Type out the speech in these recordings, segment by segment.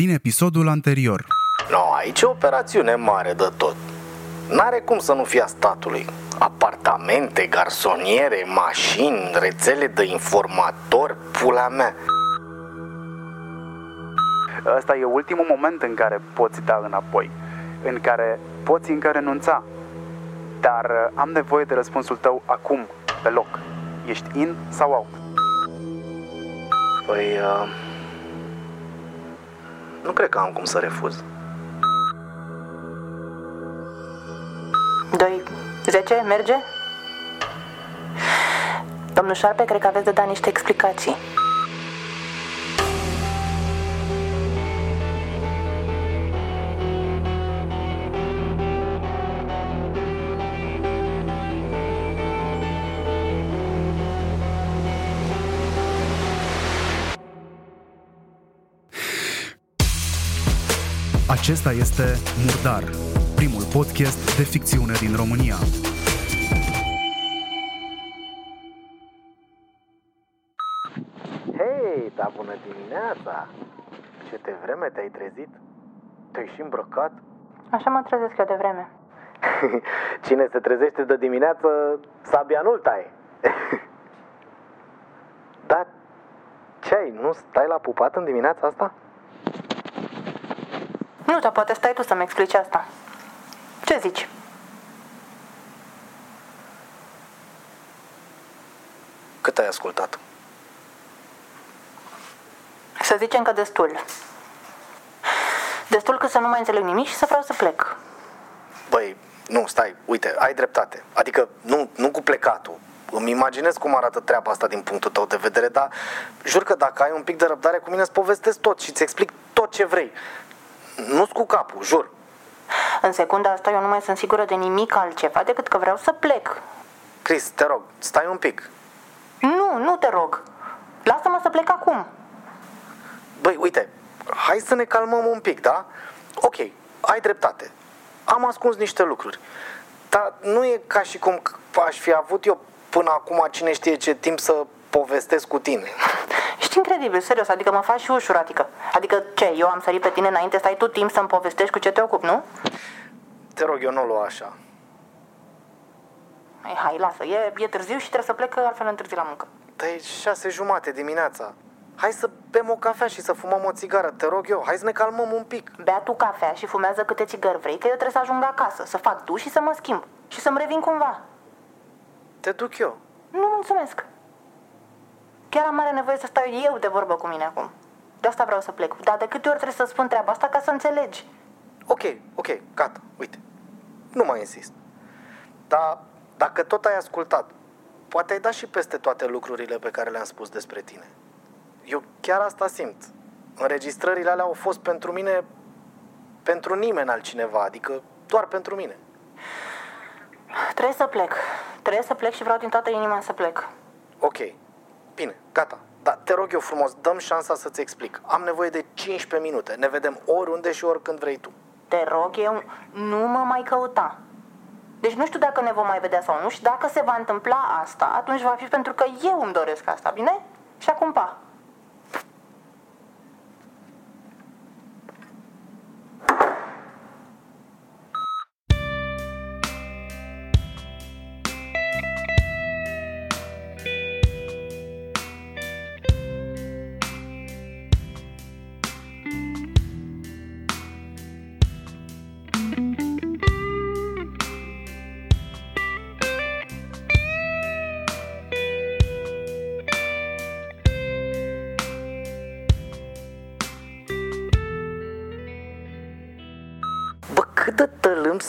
din episodul anterior. No, aici e o operațiune mare de tot. N-are cum să nu fie a statului. Apartamente, garsoniere, mașini, rețele de informatori, pula mea. Ăsta e ultimul moment în care poți da înapoi, în care poți încă renunța. Dar uh, am nevoie de răspunsul tău acum, pe loc. Ești in sau out? Păi, uh, nu cred că am cum să refuz. 2, 10, merge? Domnul Șarpe, cred că aveți de dat niște explicații. Acesta este Murdar, primul podcast de ficțiune din România. Hei, da bună dimineața! Ce de vreme te-ai trezit? Te-ai și îmbrăcat? Așa mă trezesc eu de vreme. Cine se trezește de dimineață, sabia nu-l taie. Dar ce ai, nu stai la pupat în dimineața asta? Nu, dar poate stai tu să-mi explici asta. Ce zici? Cât ai ascultat? Să zicem că destul. Destul că să nu mai înțeleg nimic și să vreau să plec. Băi, nu, stai, uite, ai dreptate. Adică nu, nu cu plecatul. Îmi imaginez cum arată treaba asta din punctul tău de vedere, dar jur că dacă ai un pic de răbdare cu mine îți povestesc tot și îți explic tot ce vrei. Nu-ți cu capul, jur. În secunda asta eu nu mai sunt sigură de nimic altceva decât că vreau să plec. Chris, te rog, stai un pic. Nu, nu te rog. Lasă-mă să plec acum. Băi, uite, hai să ne calmăm un pic, da? Ok, ai dreptate. Am ascuns niște lucruri. Dar nu e ca și cum aș fi avut eu până acum cine știe ce timp să povestesc cu tine. Ești incredibil, serios, adică mă faci și ușuratică. Adică ce, eu am sărit pe tine înainte să ai tu timp să-mi povestești cu ce te ocup, nu? Te rog, eu nu o lua așa. Hai, hai, lasă, e, e târziu și trebuie să plec, că altfel întârzi la muncă. Dar e șase jumate dimineața. Hai să bem o cafea și să fumăm o țigară, te rog eu. Hai să ne calmăm un pic. Bea tu cafea și fumează câte țigări vrei, că eu trebuie să ajung acasă, să fac tu și să mă schimb. Și să-mi revin cumva. Te duc eu. Nu, mulțumesc. Chiar am mare nevoie să stau eu de vorbă cu mine acum. De asta vreau să plec. Dar de câte ori trebuie să spun treaba asta ca să înțelegi? Ok, ok, gata, uite. Nu mai insist. Dar dacă tot ai ascultat, poate ai dat și peste toate lucrurile pe care le-am spus despre tine. Eu chiar asta simt. Înregistrările alea au fost pentru mine, pentru nimeni altcineva, adică doar pentru mine. Trebuie să plec. Trebuie să plec și vreau din toată inima să plec. Ok, bine, gata. Dar te rog eu frumos, dăm șansa să-ți explic. Am nevoie de 15 minute. Ne vedem oriunde și oricând vrei tu. Te rog eu, nu mă mai căuta. Deci nu știu dacă ne vom mai vedea sau nu și dacă se va întâmpla asta, atunci va fi pentru că eu îmi doresc asta, bine? Și acum pa.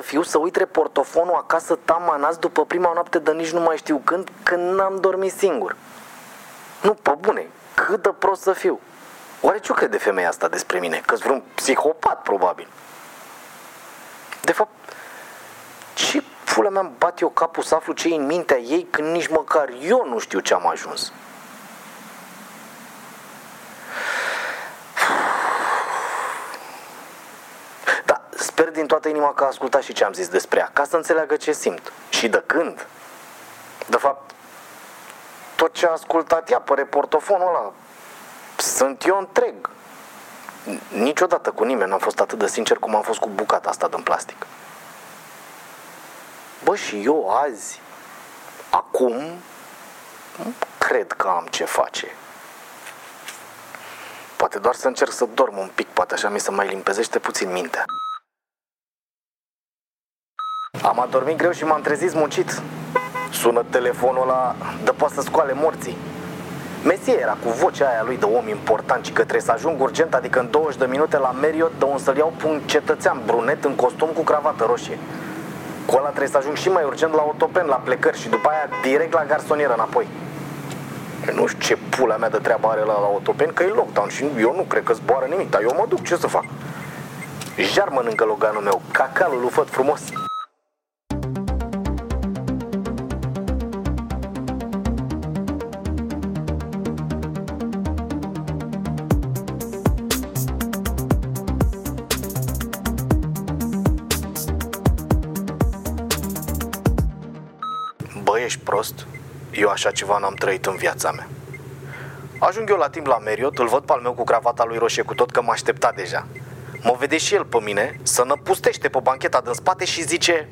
Să fiu să uit reportofonul acasă tamanați după prima noapte de nici nu mai știu când, când n-am dormit singur. Nu, pe bune, cât de prost să fiu. Oare ce crede femeia asta despre mine? Că-s vreun psihopat, probabil. De fapt, ce pula mea bat eu capul să aflu ce în mintea ei când nici măcar eu nu știu ce am ajuns? Da, sper din toată inima că a ascultat și ce am zis despre ea, ca să înțeleagă ce simt și de când. De fapt, tot ce a ascultat ea pe reportofonul ăla, sunt eu întreg. Niciodată cu nimeni n-am fost atât de sincer cum am fost cu bucata asta din plastic. Bă, și eu azi, acum, nu cred că am ce face. Poate doar să încerc să dorm un pic, poate așa mi se mai limpezește puțin mintea. Am adormit greu și m-am trezit muncit. Sună telefonul ăla, dă poate să scoale morții. Mesie era cu vocea aia lui de om important și că trebuie să ajung urgent, adică în 20 de minute la Marriott, de un să-l iau pe un cetățean brunet în costum cu cravată roșie. Cu ăla trebuie să ajung și mai urgent la autopen, la plecări și după aia direct la garsonieră înapoi. Nu știu ce pula mea de treabă are la, la autopen, că e lockdown și eu nu cred că zboară nimic, dar eu mă duc, ce să fac? Jar mănâncă loganul meu, cacalul lui făt frumos. Prost? Eu așa ceva n-am trăit în viața mea. Ajung eu la timp la Marriott, îl văd pe al meu cu cravata lui roșie cu tot că mă aștepta deja. Mă vede și el pe mine, să năpustește pe bancheta din spate și zice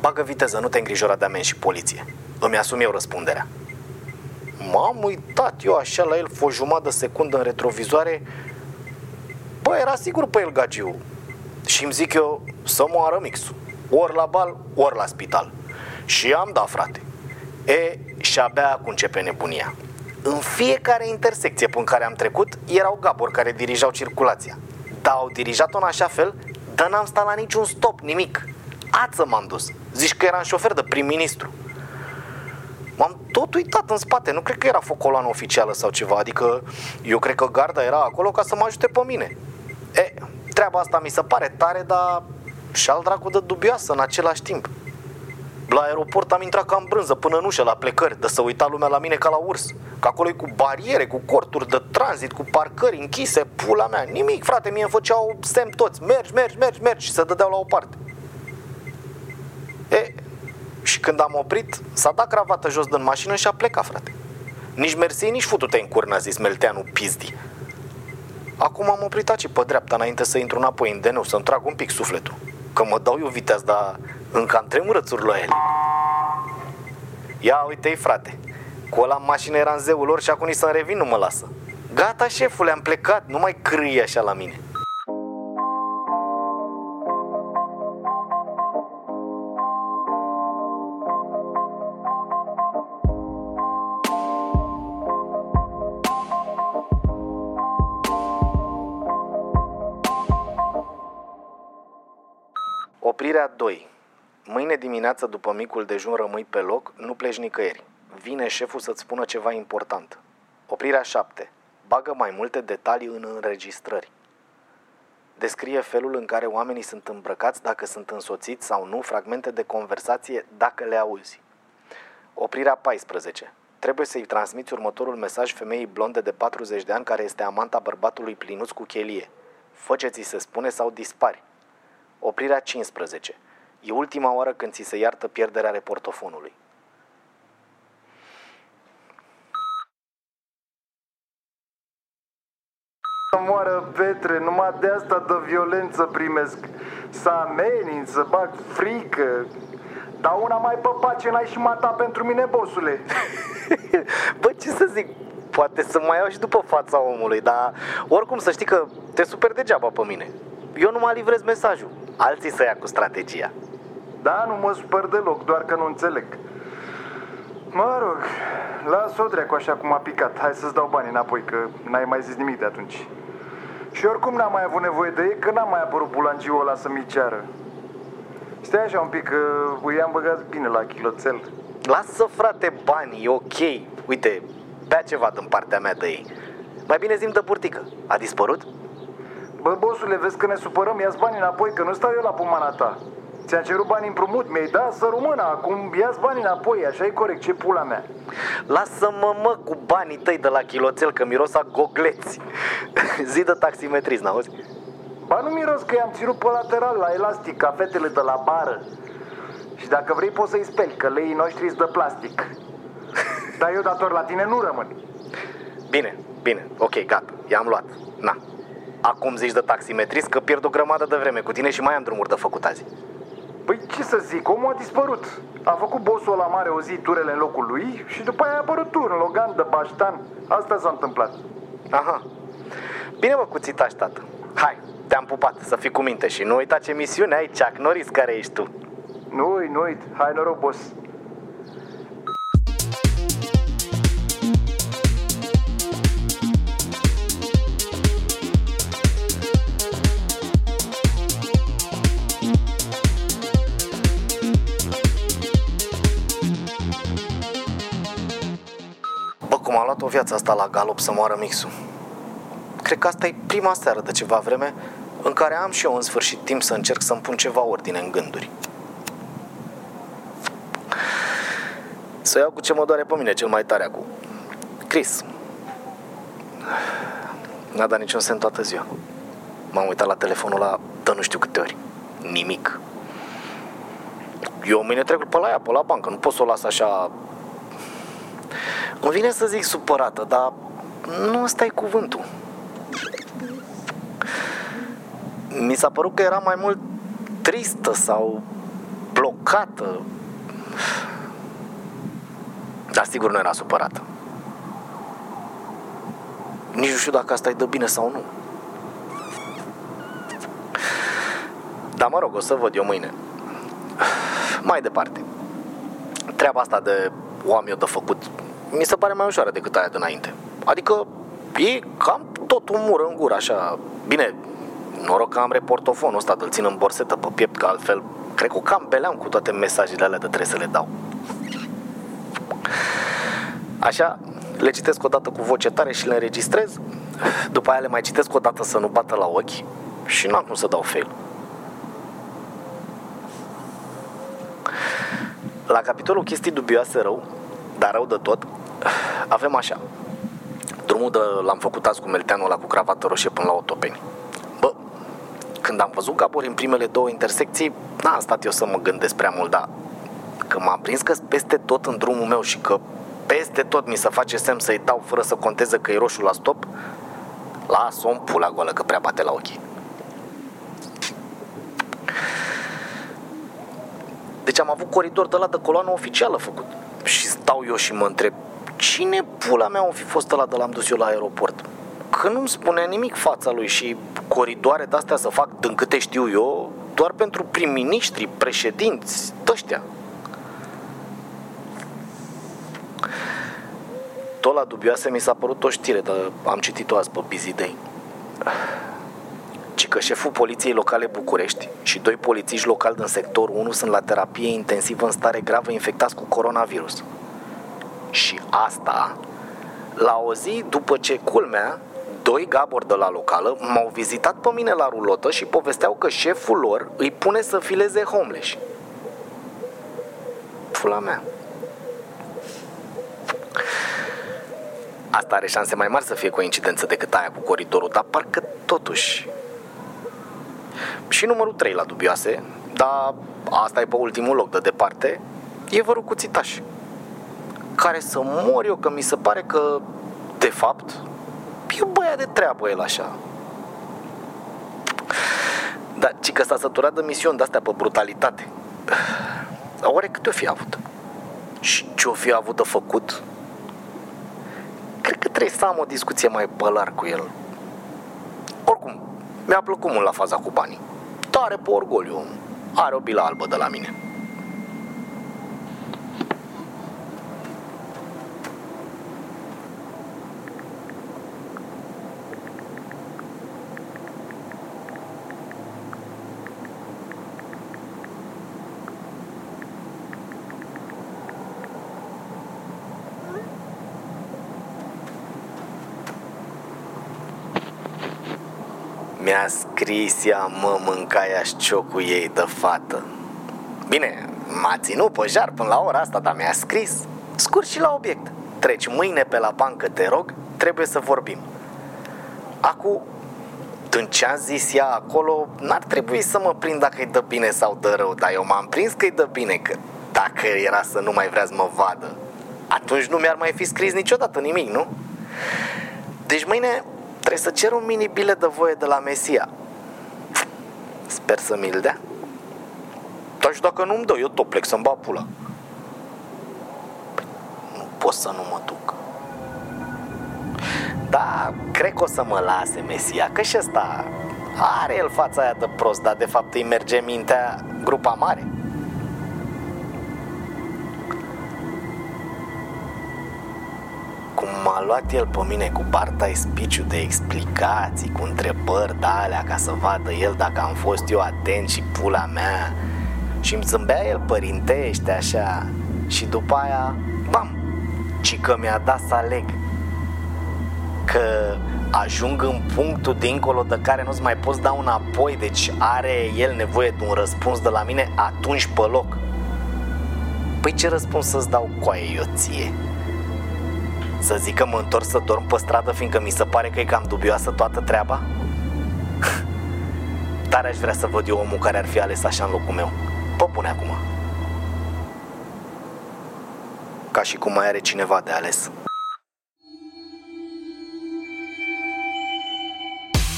Bagă viteză, nu te îngrijora de amenzi și poliție. Îmi asum eu răspunderea. M-am uitat eu așa la el o jumătate de secundă în retrovizoare. Bă, era sigur pe el gagiu. Și îmi zic eu să moară mixul. Ori la bal, ori la spital. Și am dat, frate. E, și abia acum începe nebunia. În fiecare intersecție pe care am trecut, erau gaburi care dirijau circulația. Dar au dirijat-o în așa fel, dar n-am stat la niciun stop, nimic. Ață m-am dus. Zici că eram șofer de prim-ministru. M-am tot uitat în spate, nu cred că era focoloană oficială sau ceva, adică eu cred că garda era acolo ca să mă ajute pe mine. E, treaba asta mi se pare tare, dar și al dracu de dubioasă în același timp. La aeroport am intrat ca în brânză până în ușă la plecări, de să uita lumea la mine ca la urs. Că acolo e cu bariere, cu corturi de tranzit, cu parcări închise, pula mea. Nimic, frate, mie îmi făceau semn toți. Mergi, mergi, mergi, mergi și se dădeau la o parte. E, și când am oprit, s-a dat cravată jos din mașină și a plecat, frate. Nici mersi, nici futu-te în curnă, a zis Melteanu pizdi. Acum am oprit aici pe dreapta înainte să intru înapoi în deneu, să-mi trag un pic sufletul. Că mă dau eu viteaz, dar încă am tremurățuri la ele. Ia uite-i, frate. Cu ăla în mașină era în zeul lor și acum nici să-mi revin nu mă lasă. Gata, șefule, am plecat, nu mai crâie așa la mine. Dimineață după micul dejun rămâi pe loc, nu pleci nicăieri. Vine șeful să-ți spună ceva important. Oprirea 7. Bagă mai multe detalii în înregistrări. Descrie felul în care oamenii sunt îmbrăcați, dacă sunt însoțiți sau nu, fragmente de conversație, dacă le auzi. Oprirea 14. Trebuie să-i transmiți următorul mesaj femeii blonde de 40 de ani care este amanta bărbatului plinuț cu chelie. Fă ce ți se spune sau dispari. Oprirea 15. E ultima oară când ți se iartă pierderea reportofonului. Să moară Petre, numai de asta de violență primesc Să amenin, să bag frică Dar una mai pe pace n-ai și mata pentru mine, bosule Bă, ce să zic, poate să mai iau și după fața omului, dar oricum să știi că te super degeaba pe mine. Eu nu mă livrez mesajul, alții să ia cu strategia. Da, nu mă supăr deloc, doar că nu înțeleg Mă rog, las-o dracu așa cum a picat Hai să-ți dau bani înapoi, că n-ai mai zis nimic de atunci Și oricum n-am mai avut nevoie de ei, că n-am mai apărut bulangiul ăla să-mi ceară Stai așa un pic, că îi am băgat bine la chiloțel Lasă, frate, banii, e ok. Uite, bea ceva din partea mea de ei. Mai bine zim de burtică. A dispărut? Bă, bosule, vezi că ne supărăm, ia-ți banii înapoi, că nu stau eu la pumana ta Ți-am cerut bani împrumut, mi-ai dat să rămână, acum ia-ți banii înapoi, așa e corect, ce pula mea Lasă-mă, mă, cu banii tăi de la chiloțel, că miros a gogleți. Zi de taximetrist, n-auzi? Ba nu miros că i-am ținut pe lateral la elastic, ca fetele de la bară Și dacă vrei poți să-i speli, că leii noștri sunt de plastic Dar eu dator la tine nu rămân Bine, bine, ok, gata, i-am luat. Na. acum zici de taximetrist că pierd o grămadă de vreme cu tine și mai am drumuri de făcut azi. Păi ce să zic, omul a dispărut. A făcut bossul la mare o zi turele în locul lui și după aia a apărut tu în Logan de Baștan. Asta s-a întâmplat. Aha. Bine mă, cuțitaș, tată. Hai, te-am pupat, să fii cu minte și nu uita ce misiune ai, Chuck Norris, care ești tu. Nu uit, nu uit. Hai noroc, boss. Cum a luat o viață asta la galop să moară mixul. Cred că asta e prima seară de ceva vreme în care am și eu în sfârșit timp să încerc să-mi pun ceva ordine în gânduri. Să iau cu ce mă doare pe mine cel mai tare acum. Chris. N-a dat niciun semn toată ziua. M-am uitat la telefonul la dă nu știu câte ori. Nimic. Eu mâine trec pe la ea, pe la bancă. Nu pot să o las așa îmi vine să zic supărată, dar nu ăsta e cuvântul. Mi s-a părut că era mai mult tristă sau blocată. Dar sigur nu era supărată. Nici nu știu dacă asta e de bine sau nu. Dar mă rog, o să văd eu mâine. Mai departe. Treaba asta de o am eu de făcut mi se pare mai ușoară decât aia de înainte. Adică e cam tot un mur în gură, așa. Bine, noroc că am reportofonul ăsta, îl țin în borsetă pe piept, că altfel cred că o cam beleam cu toate mesajele alea de trebuie să le dau. Așa, le citesc o dată cu voce tare și le înregistrez, după aia le mai citesc o dată să nu bată la ochi și nu am cum să dau fail. La capitolul chestii dubioase rău, dar rău de tot, avem așa. Drumul de l-am făcut azi cu melteanul ăla cu cravată roșie până la Otopeni. Bă, când am văzut Gabor în primele două intersecții, n-am stat eu să mă gândesc prea mult, dar că m-am prins că peste tot în drumul meu și că peste tot mi se face semn să-i dau fără să conteze că e roșu la stop, las-o în pula goală că prea bate la ochi. Deci am avut coridor de la de coloană oficială făcut. Și stau eu și mă întreb, cine pula mea o fi fost ăla de l-am dus eu la aeroport? Că nu-mi spune nimic fața lui și coridoare de-astea să fac, din câte știu eu, doar pentru prim-ministri, președinți, ăștia. Tot la dubioase mi s-a părut o știre, dar am citit-o azi pe Busy Day. Ci că șeful poliției locale București și doi polițiști locali din sector 1 sunt la terapie intensivă în stare gravă infectați cu coronavirus. Și asta la o zi după ce culmea doi gabori de la locală m-au vizitat pe mine la rulotă și povesteau că șeful lor îi pune să fileze homeless. Fula mea. Asta are șanse mai mari să fie coincidență decât aia cu coridorul, dar parcă totuși... Și numărul 3 la dubioase, dar asta e pe ultimul loc de departe, e vărul cu țitaș. Care să mor eu, că mi se pare că, de fapt, e băia de treabă el așa. Dar ci că s-a săturat de misiuni de-astea pe brutalitate. Oare câte o fi avut? Și ce o fi avut de făcut? Cred că trebuie să am o discuție mai bălar cu el. Oricum, mi-a plăcut mult la faza cu banii. Tare pe orgoliu. Are o bilă albă de la mine. Mi-a scris ea, mă, mâncaia ciocul ei de fată. Bine, m-a ținut pe jar până la ora asta, dar mi-a scris. Scurt și la obiect. Treci mâine pe la bancă, te rog, trebuie să vorbim. Acum, în ce a zis ea acolo, n-ar trebui să mă prind dacă e de bine sau de rău, dar eu m-am prins că e de bine, că dacă era să nu mai vrea să mă vadă, atunci nu mi-ar mai fi scris niciodată nimic, nu? Deci mâine Trebuie să cer un mini bilet de voie de la Mesia. Sper să mi-l dea. Dar și dacă nu-mi dă, eu tot plec să-mi bag pula. Păi, nu pot să nu mă duc. Da, cred că o să mă lase Mesia, că și ăsta are el fața aia de prost, dar de fapt îi merge mintea grupa mare. M-a luat el pe mine cu parta spiciu de explicații, cu întrebări de alea ca să vadă el dacă am fost eu atent și pula mea și îmi zâmbea el părintește așa și după aia, bam, ci că mi-a dat să aleg că ajung în punctul dincolo de care nu-ți mai poți da înapoi, deci are el nevoie de un răspuns de la mine atunci pe loc. Păi ce răspuns să-ți dau coaie eu ție? Să zic că mă întorc să dorm pe stradă fiindcă mi se pare că e cam dubioasă toată treaba? Tare aș vrea să văd eu omul care ar fi ales așa în locul meu. Pă bune acum. Ca și cum mai are cineva de ales.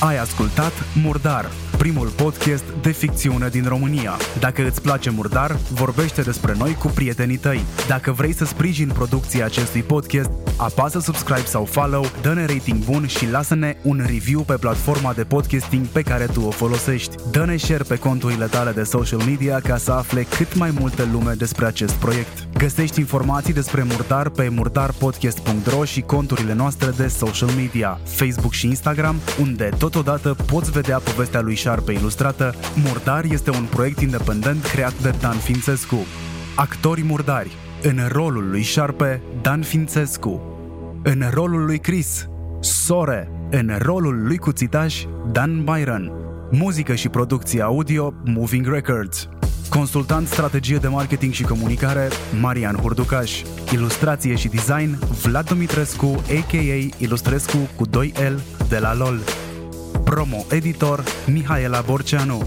Ai ascultat Murdar, primul podcast de ficțiune din România. Dacă îți place Murdar, vorbește despre noi cu prietenii tăi. Dacă vrei să sprijini producția acestui podcast, apasă subscribe sau follow, dă-ne rating bun și lasă-ne un review pe platforma de podcasting pe care tu o folosești. Dă-ne share pe conturile tale de social media ca să afle cât mai multă lume despre acest proiect. Găsești informații despre Murdar pe murdarpodcast.ro și conturile noastre de social media, Facebook și Instagram, unde totodată poți vedea povestea lui Șarpe ilustrată. Murdar este un proiect independent creat de Dan Fințescu. Actorii murdari în rolul lui Șarpe, Dan Fințescu. În rolul lui Chris, Sore. În rolul lui Cuțitaș, Dan Byron. Muzică și producție audio, Moving Records. Consultant strategie de marketing și comunicare, Marian Hurducaș. Ilustrație și design, Vlad Dumitrescu, a.k.a. Ilustrescu cu 2L de la LOL. Promo editor, Mihaela Borceanu.